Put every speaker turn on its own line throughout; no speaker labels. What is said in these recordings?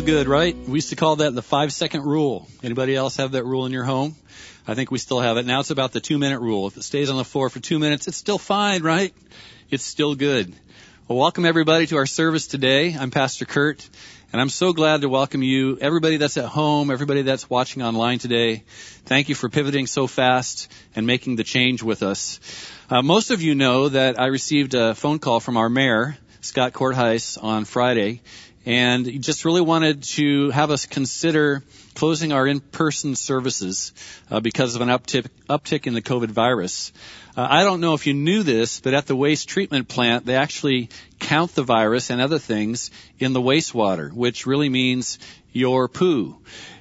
Still good, right? We used to call that the five second rule. Anybody else have that rule in your home? I think we still have it. Now it's about the two minute rule. If it stays on the floor for two minutes, it's still fine, right? It's still good. Well, welcome everybody to our service today. I'm Pastor Kurt, and I'm so glad to welcome you, everybody that's at home, everybody that's watching online today. Thank you for pivoting so fast and making the change with us. Uh, most of you know that I received a phone call from our mayor, Scott Korthuis, on Friday, and just really wanted to have us consider closing our in-person services uh, because of an uptick, uptick in the COVID virus. Uh, I don't know if you knew this, but at the waste treatment plant, they actually count the virus and other things in the wastewater, which really means your poo.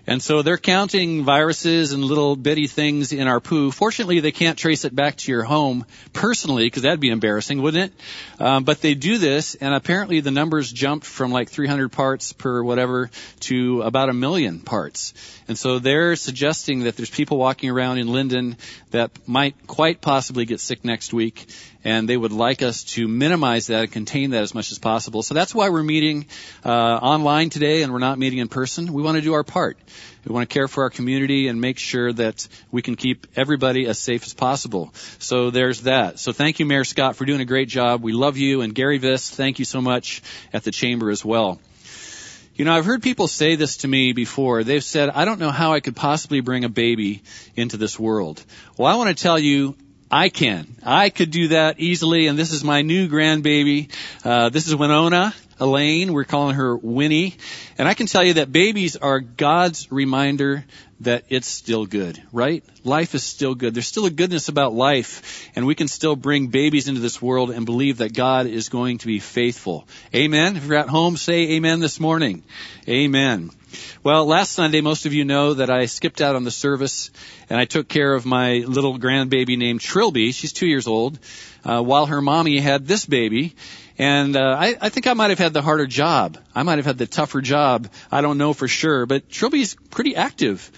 And so they're counting viruses and little bitty things in our poo. Fortunately, they can't trace it back to your home personally, because that'd be embarrassing, wouldn't it? Um, but they do this, and apparently the numbers jumped from like 300 parts per whatever to about a million parts. And so they're suggesting that there's people walking around in Lynden that might quite possibly get sick next week, and they would like us to minimize that and contain that as much as possible. So that's why we're meeting uh, online today, and we're not meeting in person. We want to do our part. We want to care for our community and make sure that we can keep everybody as safe as possible. So there's that. So thank you, Mayor Scott, for doing a great job. We love you. And Gary Viss, thank you so much at the Chamber as well. You know, I've heard people say this to me before. They've said, I don't know how I could possibly bring a baby into this world. Well, I want to tell you, I can. I could do that easily, and this is my new grandbaby. Uh, this is Winona. Elaine. We're calling her Winnie. And I can tell you that babies are God's reminder that it's still good, right? Life is still good. There's still a goodness about life, and we can still bring babies into this world and believe that God is going to be faithful. Amen. If you're at home, say amen this morning. Amen. Well, last Sunday, most of you know that I skipped out on the service and I took care of my little grandbaby named Trilby. She's two years old, uh, while her mommy had this baby. And uh, I, I think I might have had the harder job. I might have had the tougher job. I don't know for sure. But Trilby's pretty active.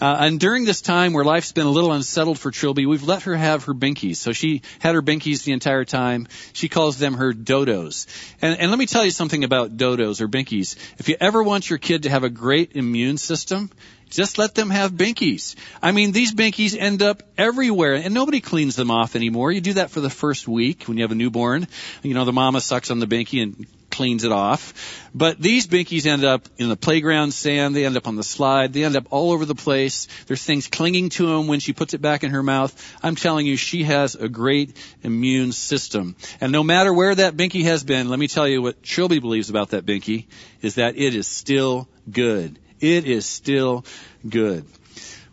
Uh, and during this time where life's been a little unsettled for Trilby, we've let her have her binkies. So she had her binkies the entire time. She calls them her dodos. And, and let me tell you something about dodos or binkies. If you ever want your kid to have a great immune system, just let them have binkies. I mean, these binkies end up everywhere and nobody cleans them off anymore. You do that for the first week when you have a newborn. You know, the mama sucks on the binky and cleans it off. But these binkies end up in the playground sand. They end up on the slide. They end up all over the place. There's things clinging to them when she puts it back in her mouth. I'm telling you, she has a great immune system. And no matter where that binky has been, let me tell you what Trilby believes about that binky is that it is still good. It is still good.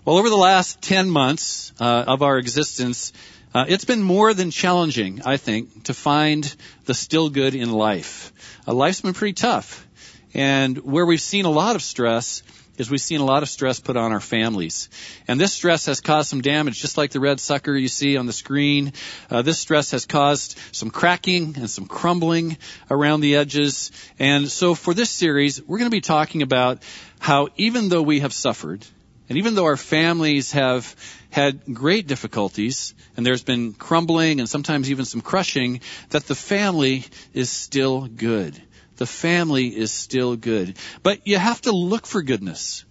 Well, over the last 10 months uh, of our existence, uh, it's been more than challenging, I think, to find the still good in life. Uh, life's been pretty tough. And where we've seen a lot of stress is we've seen a lot of stress put on our families. And this stress has caused some damage, just like the red sucker you see on the screen. Uh, this stress has caused some cracking and some crumbling around the edges. And so for this series, we're going to be talking about how even though we have suffered, and even though our families have had great difficulties, and there's been crumbling and sometimes even some crushing, that the family is still good. The family is still good. But you have to look for goodness.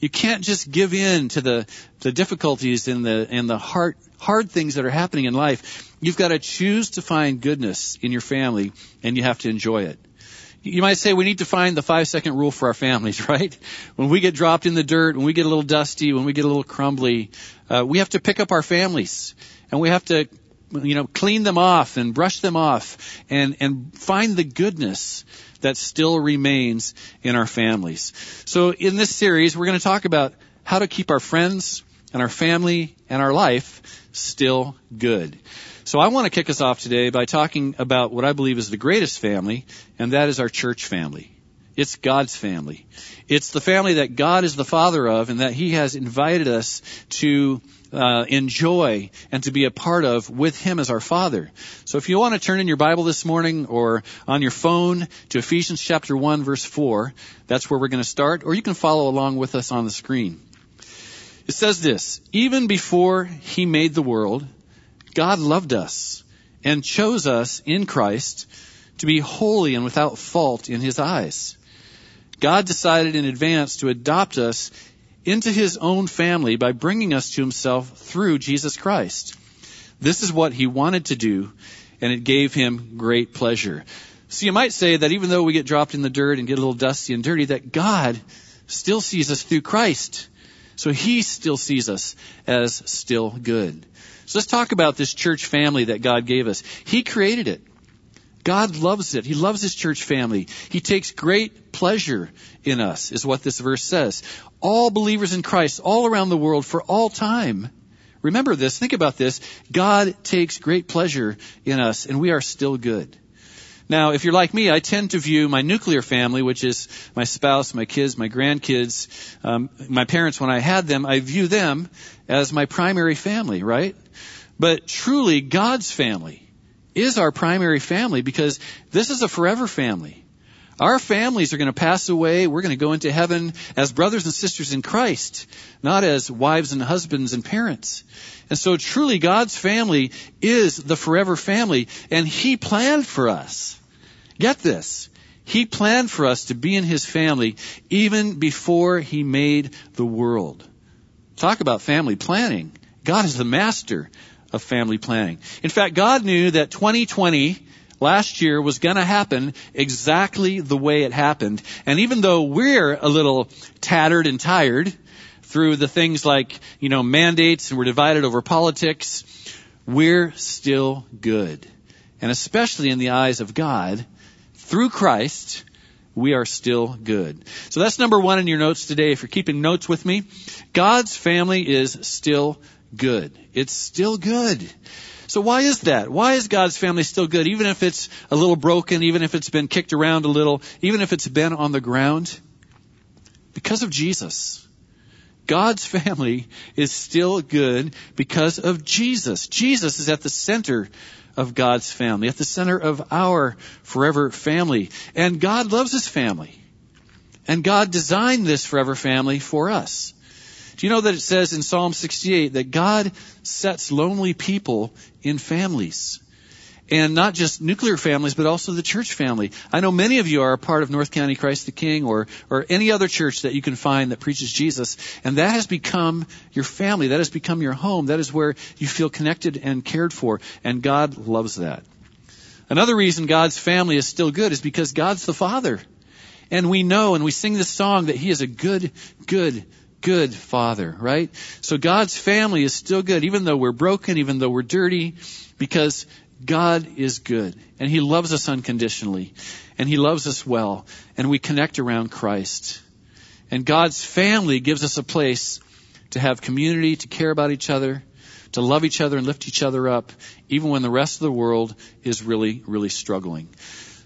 You can't just give in to the, the difficulties and the, and the hard, hard things that are happening in life. You've got to choose to find goodness in your family, and you have to enjoy it. You might say we need to find the five second rule for our families, right? When we get dropped in the dirt, when we get a little dusty, when we get a little crumbly, uh, we have to pick up our families and we have to, you know, clean them off and brush them off and, and find the goodness that still remains in our families. So in this series, we're going to talk about how to keep our friends and our family and our life still good. So I want to kick us off today by talking about what I believe is the greatest family, and that is our church family. It's God's family. It's the family that God is the father of and that he has invited us to uh, enjoy and to be a part of with him as our father. So if you want to turn in your Bible this morning or on your phone to Ephesians chapter 1 verse 4, that's where we're going to start, or you can follow along with us on the screen. It says this, even before he made the world, God loved us and chose us in Christ to be holy and without fault in his eyes. God decided in advance to adopt us into his own family by bringing us to himself through Jesus Christ. This is what he wanted to do, and it gave him great pleasure. So you might say that even though we get dropped in the dirt and get a little dusty and dirty, that God still sees us through Christ. So he still sees us as still good. So let's talk about this church family that God gave us. He created it. God loves it. He loves his church family. He takes great pleasure in us, is what this verse says. All believers in Christ, all around the world, for all time. Remember this. Think about this. God takes great pleasure in us, and we are still good. Now, if you're like me, I tend to view my nuclear family, which is my spouse, my kids, my grandkids, um, my parents when I had them, I view them as my primary family, right? But truly, God's family is our primary family because this is a forever family. Our families are going to pass away. We're going to go into heaven as brothers and sisters in Christ, not as wives and husbands and parents. And so truly God's family is the forever family and He planned for us. Get this. He planned for us to be in His family even before He made the world. Talk about family planning. God is the master of family planning. In fact, God knew that 2020 last year was going to happen exactly the way it happened. And even though we're a little tattered and tired through the things like, you know, mandates and we're divided over politics, we're still good. And especially in the eyes of God, through Christ, we are still good. So that's number one in your notes today. If you're keeping notes with me, God's family is still good. It's still good. So why is that? Why is God's family still good, even if it's a little broken, even if it's been kicked around a little, even if it's been on the ground? Because of Jesus. God's family is still good because of Jesus. Jesus is at the center of God's family, at the center of our forever family. And God loves his family. And God designed this forever family for us. Do you know that it says in Psalm 68 that God sets lonely people in families? And not just nuclear families, but also the church family. I know many of you are a part of North County Christ the King or, or any other church that you can find that preaches Jesus. And that has become your family. That has become your home. That is where you feel connected and cared for. And God loves that. Another reason God's family is still good is because God's the Father. And we know and we sing this song that He is a good, good good father, right? So God's family is still good, even though we're broken, even though we're dirty, because God is good and He loves us unconditionally and He loves us well and we connect around Christ. And God's family gives us a place to have community, to care about each other, to love each other and lift each other up, even when the rest of the world is really, really struggling.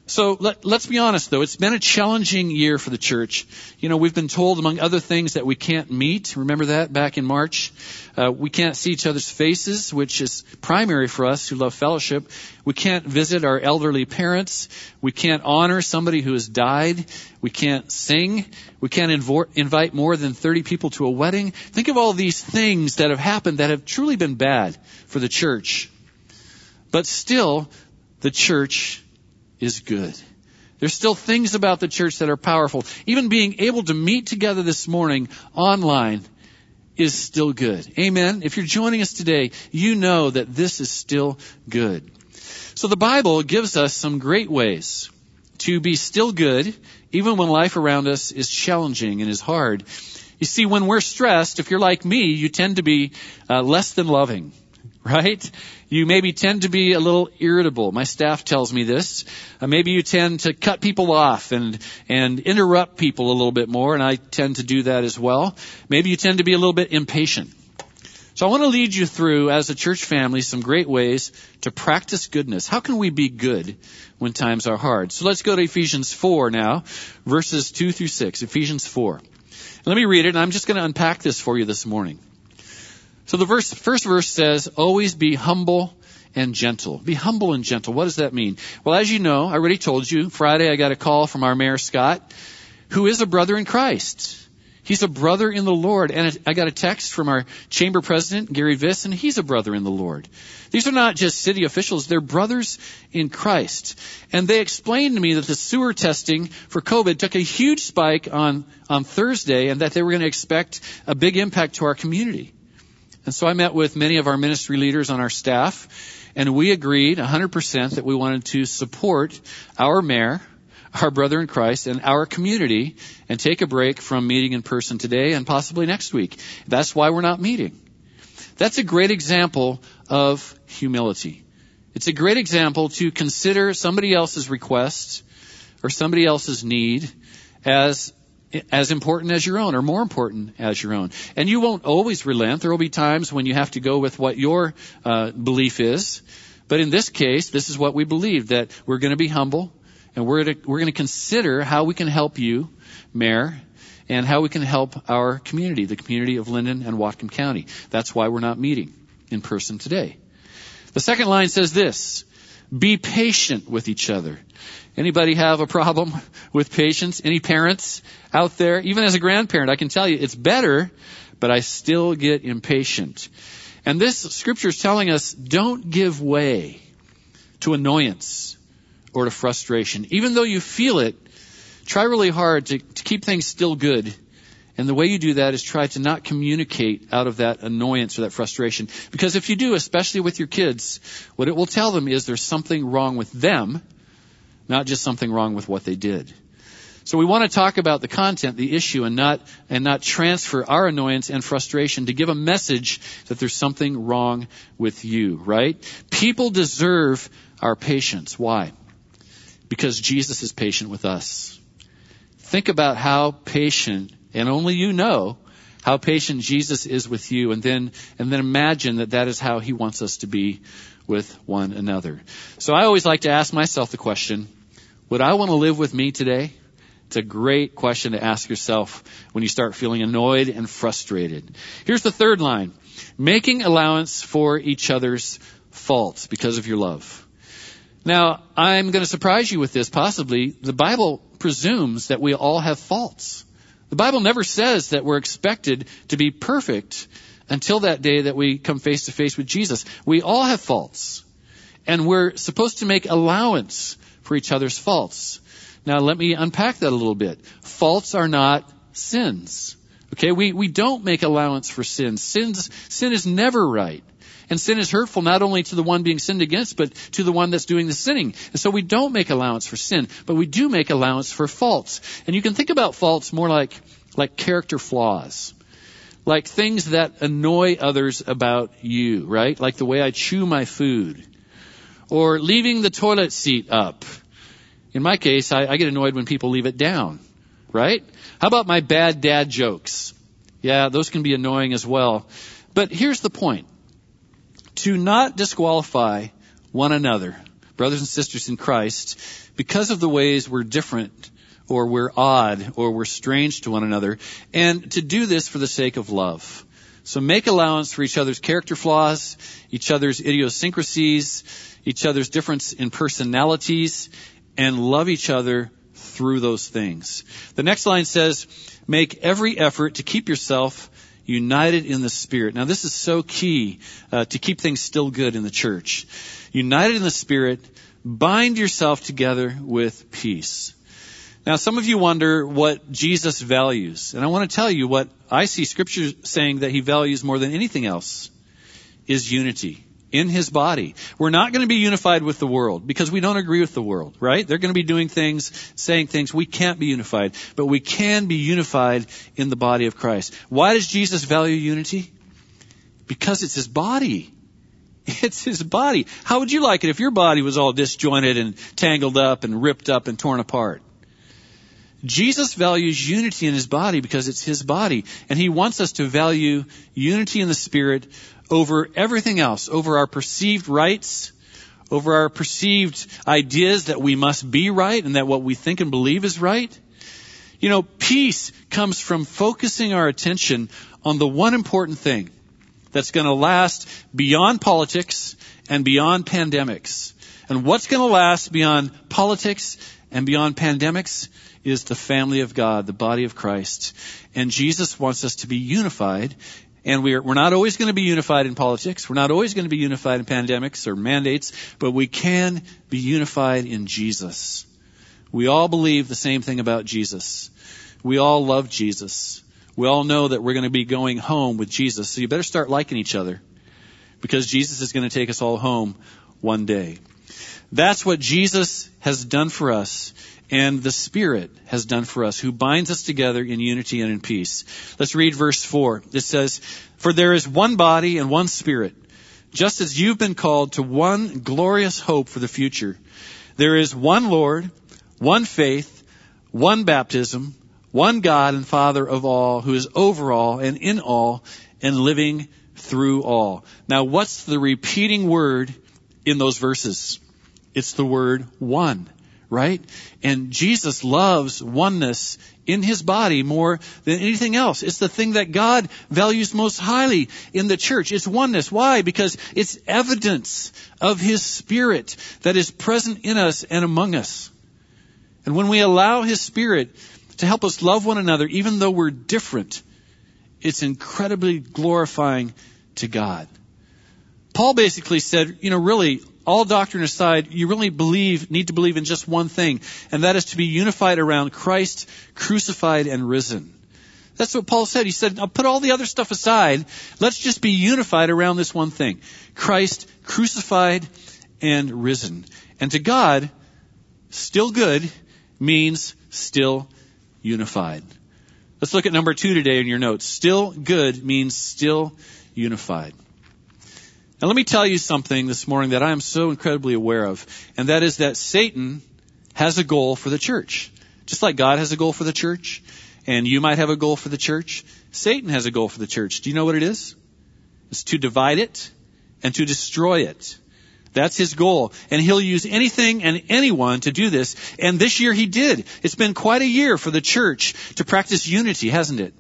So let, us be honest though, it's been a challenging year for the church. You know, we've been told among other things that we can't meet. Remember that back in March? Uh, we can't see each other's faces, which is primary for us who love fellowship. We can't visit our elderly parents. We can't honor somebody who has died. We can't sing. We can't invo- invite more than 30 people to a wedding. Think of all these things that have happened that have truly been bad for the church. But still, the church is good. There's still things about the church that are powerful. Even being able to meet together this morning online is still good. Amen. If you're joining us today, you know that this is still good. So the Bible gives us some great ways to be still good, even when life around us is challenging and is hard. You see, when we're stressed, if you're like me, you tend to be uh, less than loving right? You maybe tend to be a little irritable. My staff tells me this. Uh, maybe you tend to cut people off and, and interrupt people a little bit more, and I tend to do that as well. Maybe you tend to be a little bit impatient. So I want to lead you through, as a church family, some great ways to practice goodness. How can we be good when times are hard? So let's go to Ephesians 4 now, verses 2 through 6. Ephesians 4. Let me read it, and I'm just going to unpack this for you this morning. So the verse, first verse says, always be humble and gentle. Be humble and gentle. What does that mean? Well, as you know, I already told you, Friday I got a call from our mayor, Scott, who is a brother in Christ. He's a brother in the Lord. And I got a text from our chamber president, Gary Viss, and he's a brother in the Lord. These are not just city officials, they're brothers in Christ. And they explained to me that the sewer testing for COVID took a huge spike on, on Thursday and that they were going to expect a big impact to our community. And so I met with many of our ministry leaders on our staff, and we agreed 100% that we wanted to support our mayor, our brother in Christ and our community and take a break from meeting in person today and possibly next week. That's why we're not meeting. That's a great example of humility. It's a great example to consider somebody else's request or somebody else's need as as important as your own or more important as your own. And you won't always relent. There will be times when you have to go with what your uh, belief is. But in this case, this is what we believe that we're going to be humble and we're to, we're going to consider how we can help you, Mayor, and how we can help our community, the community of Lynden and Whatcom County. That's why we're not meeting in person today. The second line says this, be patient with each other. Anybody have a problem with patience? Any parents out there? Even as a grandparent, I can tell you it's better, but I still get impatient. And this scripture is telling us don't give way to annoyance or to frustration. Even though you feel it, try really hard to, to keep things still good. And the way you do that is try to not communicate out of that annoyance or that frustration. Because if you do, especially with your kids, what it will tell them is there's something wrong with them, not just something wrong with what they did. So we want to talk about the content, the issue, and not, and not transfer our annoyance and frustration to give a message that there's something wrong with you, right? People deserve our patience. Why? because Jesus is patient with us. Think about how patient, and only you know, how patient Jesus is with you, and then, and then imagine that that is how he wants us to be with one another. So I always like to ask myself the question, would I want to live with me today? It's a great question to ask yourself when you start feeling annoyed and frustrated. Here's the third line. Making allowance for each other's faults because of your love. Now, I'm going to surprise you with this possibly. The Bible presumes that we all have faults. The Bible never says that we're expected to be perfect until that day that we come face to face with Jesus. We all have faults. And we're supposed to make allowance for each other's faults. Now let me unpack that a little bit. Faults are not sins. Okay, we, we don't make allowance for sins. Sins, sin is never right. And sin is hurtful not only to the one being sinned against, but to the one that's doing the sinning. And so we don't make allowance for sin, but we do make allowance for faults. And you can think about faults more like, like character flaws. Like things that annoy others about you, right? Like the way I chew my food. Or leaving the toilet seat up. In my case, I, I get annoyed when people leave it down, right? How about my bad dad jokes? Yeah, those can be annoying as well. But here's the point to not disqualify one another, brothers and sisters in Christ, because of the ways we're different or we're odd or we're strange to one another, and to do this for the sake of love. So make allowance for each other's character flaws, each other's idiosyncrasies, each other's difference in personalities, and love each other through those things. The next line says, make every effort to keep yourself united in the Spirit. Now, this is so key uh, to keep things still good in the church. United in the Spirit, bind yourself together with peace. Now, some of you wonder what Jesus values, and I want to tell you what I see Scripture saying that He values more than anything else is unity in his body. We're not going to be unified with the world because we don't agree with the world, right? They're going to be doing things, saying things. We can't be unified, but we can be unified in the body of Christ. Why does Jesus value unity? Because it's his body. It's his body. How would you like it if your body was all disjointed and tangled up and ripped up and torn apart? Jesus values unity in his body because it's his body. And he wants us to value unity in the spirit over everything else, over our perceived rights, over our perceived ideas that we must be right and that what we think and believe is right. You know, peace comes from focusing our attention on the one important thing that's going to last beyond politics and beyond pandemics. And what's going to last beyond politics and beyond pandemics is the family of God, the body of Christ. And Jesus wants us to be unified. And we're, we're not always going to be unified in politics. We're not always going to be unified in pandemics or mandates, but we can be unified in Jesus. We all believe the same thing about Jesus. We all love Jesus. We all know that we're going to be going home with Jesus. So you better start liking each other because Jesus is going to take us all home one day. That's what Jesus has done for us and the Spirit has done for us, who binds us together in unity and in peace. Let's read verse 4. It says, For there is one body and one Spirit, just as you've been called to one glorious hope for the future. There is one Lord, one faith, one baptism, one God and Father of all, who is over all and in all and living through all. Now, what's the repeating word in those verses? It's the word one right? And Jesus loves oneness in his body more than anything else. It's the thing that God values most highly in the church. It's oneness. Why? Because it's evidence of his spirit that is present in us and among us. And when we allow his spirit to help us love one another, even though we're different, it's incredibly glorifying to God. Paul basically said, you know, really, all doctrine aside, you really believe, need to believe in just one thing, and that is to be unified around Christ crucified and risen. That's what Paul said. He said, I'll put all the other stuff aside. Let's just be unified around this one thing. Christ crucified and risen. And to God, still good means still unified. Let's look at number two today in your notes. Still good means still unified. Now let me tell you something this morning that I am so incredibly aware of, and that is that Satan has a goal for the church. Just like God has a goal for the church, and you might have a goal for the church, Satan has a goal for the church. Do you know what it is? It's to divide it and to destroy it. That's his goal. And he'll use anything and anyone to do this. And this year he did. It's been quite a year for the church to practice unity, hasn't it?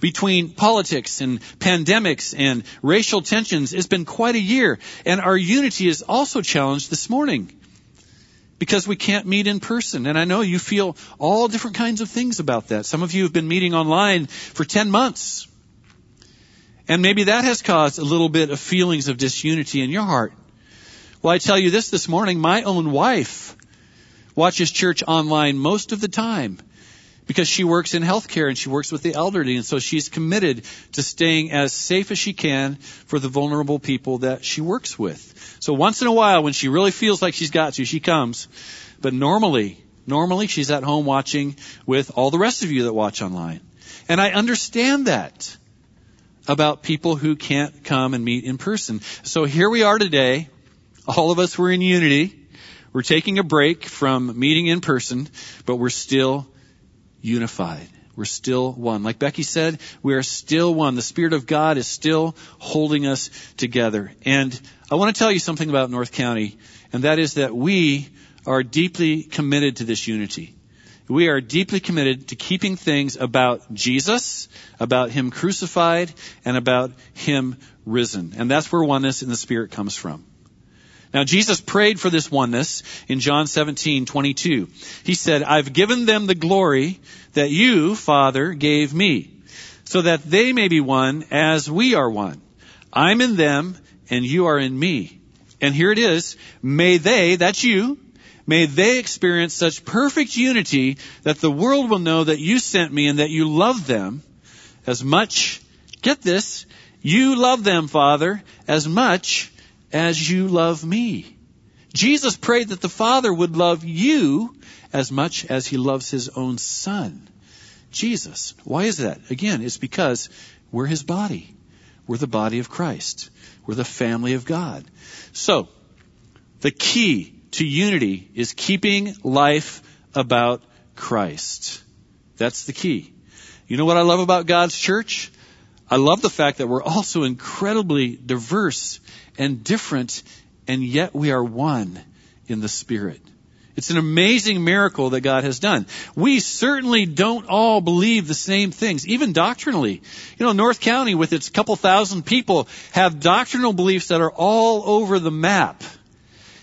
Between politics and pandemics and racial tensions, it's been quite a year. And our unity is also challenged this morning because we can't meet in person. And I know you feel all different kinds of things about that. Some of you have been meeting online for 10 months. And maybe that has caused a little bit of feelings of disunity in your heart. Well, I tell you this this morning, my own wife watches church online most of the time because she works in healthcare and she works with the elderly and so she's committed to staying as safe as she can for the vulnerable people that she works with. So once in a while when she really feels like she's got to, she comes. But normally, normally she's at home watching with all the rest of you that watch online. And I understand that about people who can't come and meet in person. So here we are today all of us were in unity. We're taking a break from meeting in person, but we're still unified. We're still one. Like Becky said, we are still one. The Spirit of God is still holding us together. And I want to tell you something about North County, and that is that we are deeply committed to this unity. We are deeply committed to keeping things about Jesus, about Him crucified, and about Him risen. And that's where oneness in the Spirit comes from. Now Jesus prayed for this oneness in John 17:22. He said, "I've given them the glory that you, Father, gave me, so that they may be one as we are one. I'm in them and you are in me." And here it is, may they, that's you, may they experience such perfect unity that the world will know that you sent me and that you love them as much, get this, you love them, Father, as much as you love me. Jesus prayed that the Father would love you as much as he loves his own son. Jesus. Why is that? Again, it's because we're his body. We're the body of Christ. We're the family of God. So, the key to unity is keeping life about Christ. That's the key. You know what I love about God's church? I love the fact that we're also incredibly diverse and different, and yet we are one in the Spirit. It's an amazing miracle that God has done. We certainly don't all believe the same things, even doctrinally. You know, North County with its couple thousand people have doctrinal beliefs that are all over the map.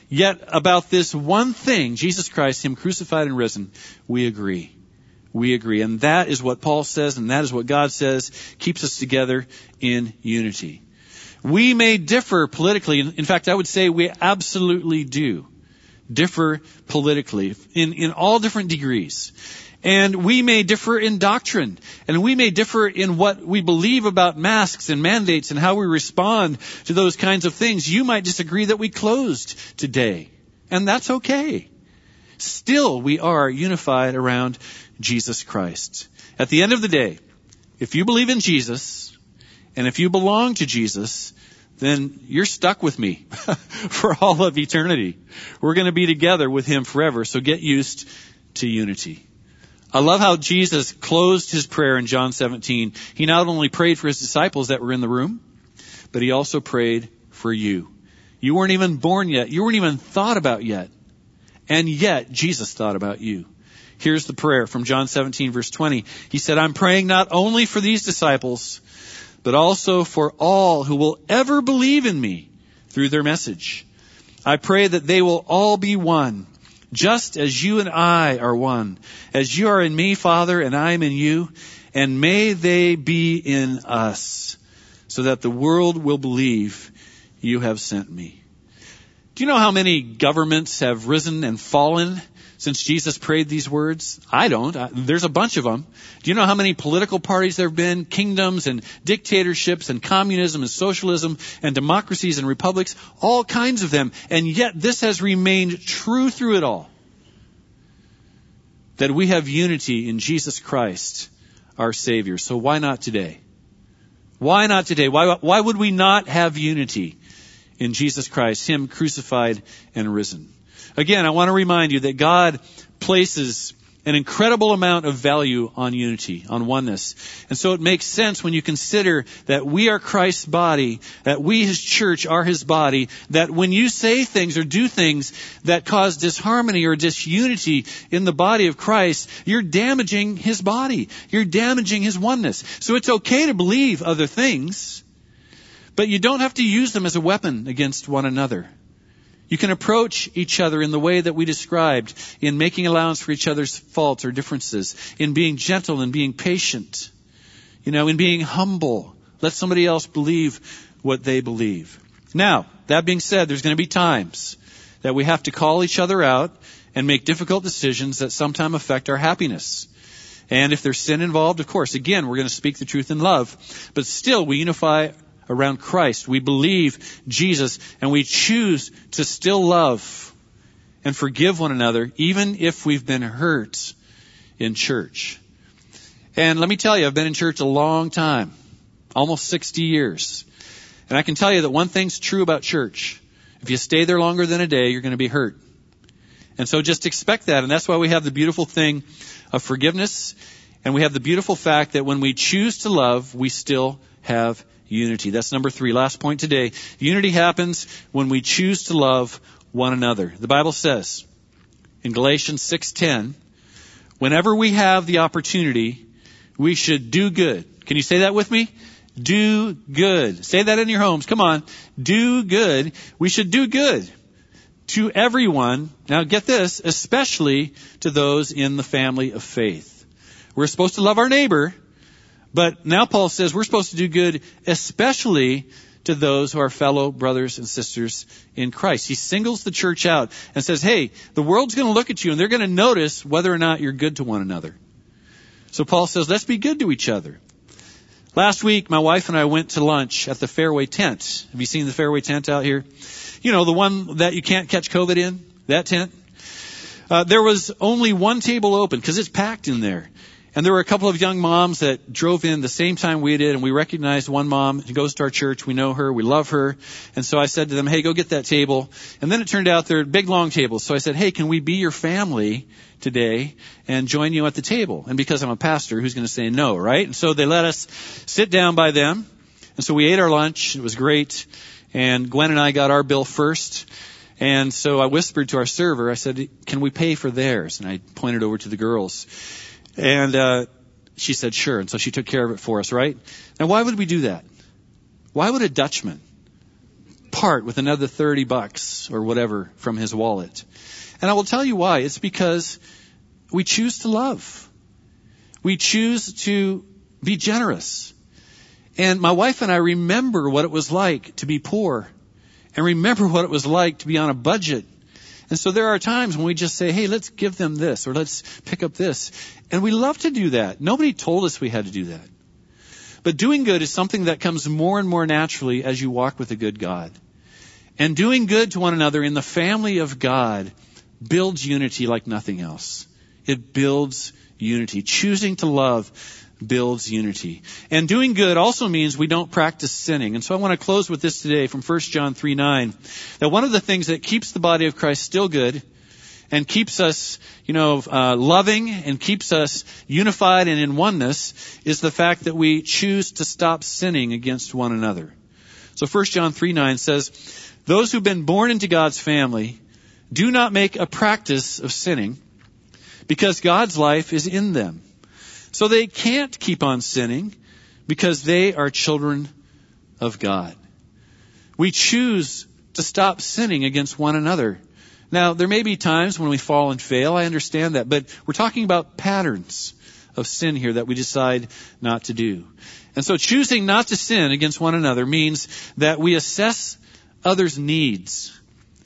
Yet about this one thing, Jesus Christ, Him crucified and risen, we agree. We agree. And that is what Paul says, and that is what God says keeps us together in unity. We may differ politically. In fact, I would say we absolutely do differ politically in, in all different degrees. And we may differ in doctrine, and we may differ in what we believe about masks and mandates and how we respond to those kinds of things. You might disagree that we closed today, and that's okay. Still, we are unified around Jesus Christ. At the end of the day, if you believe in Jesus, and if you belong to Jesus, then you're stuck with me for all of eternity. We're going to be together with Him forever, so get used to unity. I love how Jesus closed his prayer in John 17. He not only prayed for his disciples that were in the room, but he also prayed for you. You weren't even born yet. You weren't even thought about yet. And yet, Jesus thought about you. Here's the prayer from John 17 verse 20. He said, I'm praying not only for these disciples, but also for all who will ever believe in me through their message. I pray that they will all be one, just as you and I are one, as you are in me, Father, and I am in you, and may they be in us, so that the world will believe you have sent me. Do you know how many governments have risen and fallen since Jesus prayed these words? I don't. I, there's a bunch of them. Do you know how many political parties there have been, kingdoms and dictatorships and communism and socialism and democracies and republics? All kinds of them. And yet this has remained true through it all. That we have unity in Jesus Christ, our Savior. So why not today? Why not today? Why, why would we not have unity in Jesus Christ, Him crucified and risen? Again, I want to remind you that God places an incredible amount of value on unity, on oneness. And so it makes sense when you consider that we are Christ's body, that we, His church, are His body, that when you say things or do things that cause disharmony or disunity in the body of Christ, you're damaging His body. You're damaging His oneness. So it's okay to believe other things, but you don't have to use them as a weapon against one another. You can approach each other in the way that we described, in making allowance for each other's faults or differences, in being gentle and being patient, you know, in being humble. Let somebody else believe what they believe. Now, that being said, there's going to be times that we have to call each other out and make difficult decisions that sometimes affect our happiness. And if there's sin involved, of course, again, we're going to speak the truth in love. But still, we unify around Christ. We believe Jesus and we choose to still love and forgive one another even if we've been hurt in church. And let me tell you, I've been in church a long time, almost 60 years. And I can tell you that one thing's true about church. If you stay there longer than a day, you're going to be hurt. And so just expect that. And that's why we have the beautiful thing of forgiveness. And we have the beautiful fact that when we choose to love, we still have unity. That's number three. Last point today. Unity happens when we choose to love one another. The Bible says in Galatians 6:10, whenever we have the opportunity, we should do good. Can you say that with me? Do good. Say that in your homes. Come on. Do good. We should do good to everyone. Now get this, especially to those in the family of faith. We're supposed to love our neighbor, but now Paul says we're supposed to do good, especially to those who are fellow brothers and sisters in Christ. He singles the church out and says, hey, the world's going to look at you and they're going to notice whether or not you're good to one another. So Paul says, let's be good to each other. Last week, my wife and I went to lunch at the Fairway Tent. Have you seen the Fairway Tent out here? You know, the one that you can't catch COVID in? That tent? Uh, there was only one table open because it's packed in there. And there were a couple of young moms that drove in the same time we did, and we recognized one mom who goes to our church. We know her, we love her. And so I said to them, hey, go get that table. And then it turned out they're big, long tables. So I said, hey, can we be your family today and join you at the table? And because I'm a pastor, who's going to say no, right? And so they let us sit down by them. And so we ate our lunch. It was great. And Gwen and I got our bill first. And so I whispered to our server, I said, can we pay for theirs? And I pointed over to the girls. And uh, she said, sure. And so she took care of it for us, right? Now, why would we do that? Why would a Dutchman part with another 30 bucks or whatever from his wallet? And I will tell you why. It's because we choose to love. We choose to be generous. And my wife and I remember what it was like to be poor and remember what it was like to be on a budget. And so there are times when we just say, hey, let's give them this or let's pick up this. And we love to do that. Nobody told us we had to do that. But doing good is something that comes more and more naturally as you walk with a good God. And doing good to one another in the family of God builds unity like nothing else. It builds unity. Choosing to love builds unity. And doing good also means we don't practice sinning. And so I want to close with this today from 1 John 3 9. That one of the things that keeps the body of Christ still good and keeps us, you know, uh, loving and keeps us unified and in oneness is the fact that we choose to stop sinning against one another. So 1 John 3 9 says, Those who've been born into God's family do not make a practice of sinning because God's life is in them. So they can't keep on sinning because they are children of God. We choose to stop sinning against one another. Now, there may be times when we fall and fail. I understand that. But we're talking about patterns of sin here that we decide not to do. And so choosing not to sin against one another means that we assess others' needs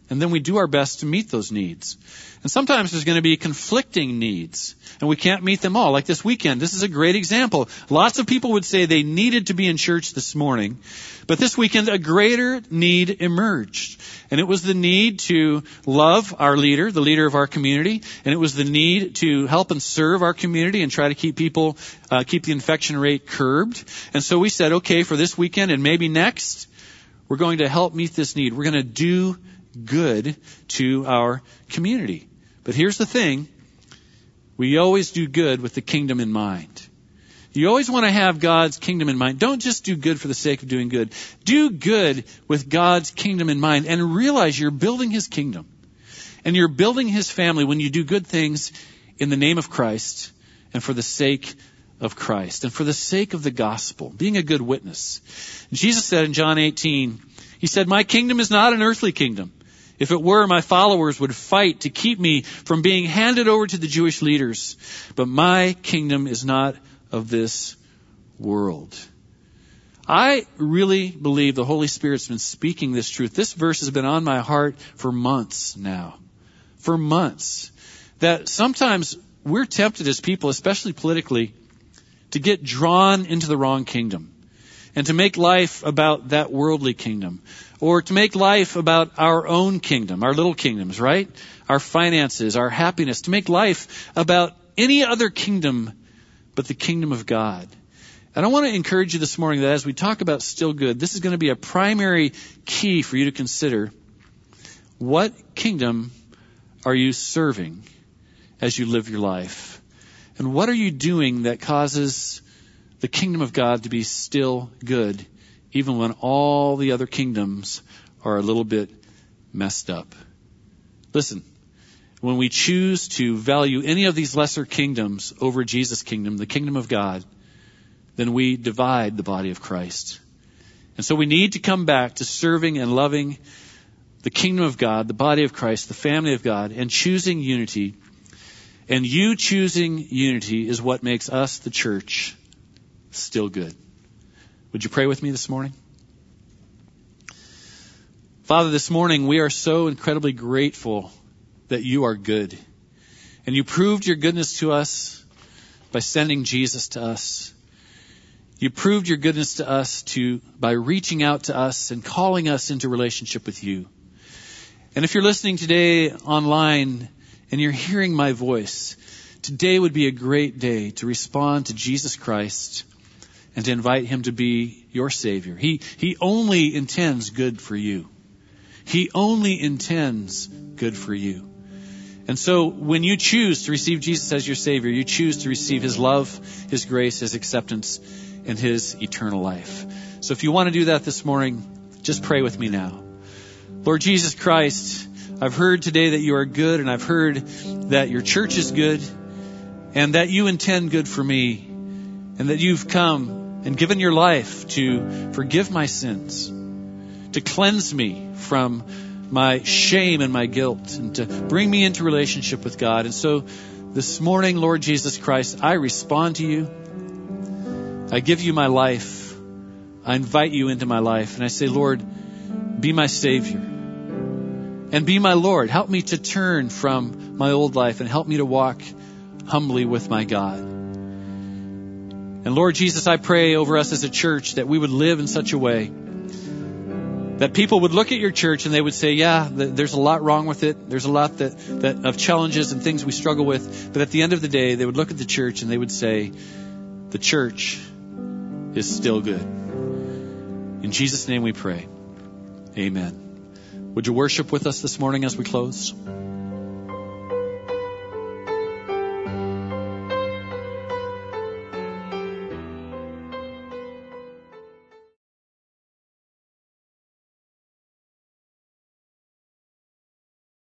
and then we do our best to meet those needs. And sometimes there's going to be conflicting needs, and we can't meet them all. Like this weekend, this is a great example. Lots of people would say they needed to be in church this morning, but this weekend a greater need emerged. And it was the need to love our leader, the leader of our community, and it was the need to help and serve our community and try to keep people, uh, keep the infection rate curbed. And so we said, okay, for this weekend and maybe next, we're going to help meet this need. We're going to do good to our community. But here's the thing. We always do good with the kingdom in mind. You always want to have God's kingdom in mind. Don't just do good for the sake of doing good. Do good with God's kingdom in mind and realize you're building His kingdom. And you're building His family when you do good things in the name of Christ and for the sake of Christ and for the sake of the gospel, being a good witness. Jesus said in John 18, He said, My kingdom is not an earthly kingdom. If it were, my followers would fight to keep me from being handed over to the Jewish leaders. But my kingdom is not of this world. I really believe the Holy Spirit's been speaking this truth. This verse has been on my heart for months now. For months. That sometimes we're tempted as people, especially politically, to get drawn into the wrong kingdom and to make life about that worldly kingdom or to make life about our own kingdom, our little kingdoms, right? Our finances, our happiness, to make life about any other kingdom but the kingdom of God. And I want to encourage you this morning that as we talk about still good, this is going to be a primary key for you to consider. What kingdom are you serving as you live your life? And what are you doing that causes the kingdom of God to be still good even when all the other kingdoms are a little bit messed up. Listen, when we choose to value any of these lesser kingdoms over Jesus' kingdom, the kingdom of God, then we divide the body of Christ. And so we need to come back to serving and loving the kingdom of God, the body of Christ, the family of God, and choosing unity. And you choosing unity is what makes us, the church, still good. Would you pray with me this morning? Father, this morning we are so incredibly grateful that you are good. And you proved your goodness to us by sending Jesus to us. You proved your goodness to us to, by reaching out to us and calling us into relationship with you. And if you're listening today online and you're hearing my voice, today would be a great day to respond to Jesus Christ and to invite him to be your Savior. He, he only intends good for you. He only intends good for you. And so when you choose to receive Jesus as your Savior, you choose to receive His love, His grace, His acceptance, and His eternal life. So if you want to do that this morning, just pray with me now. Lord Jesus Christ, I've heard today that you are good, and I've heard that your church is good, and that you intend good for me, and that you've come and given your life to forgive my sins, to cleanse me from my shame and my guilt, and to bring me into relationship with God. And so This morning, Lord Jesus Christ, I respond to you. I give you my life. I invite you into my life. And I say, Lord, be my Savior. And be my Lord. Help me to turn from my old life and help me to walk humbly with my God. And Lord Jesus, I pray over us as a church that we would live in such a way that people would look at your church and they would say, yeah, there's a lot wrong with it. There's a lot that, that of challenges and things we struggle with. But at the end of the day, they would look at the church and they would say, the church is still good. In Jesus' name we pray. Amen. Would you worship with us this morning as we close?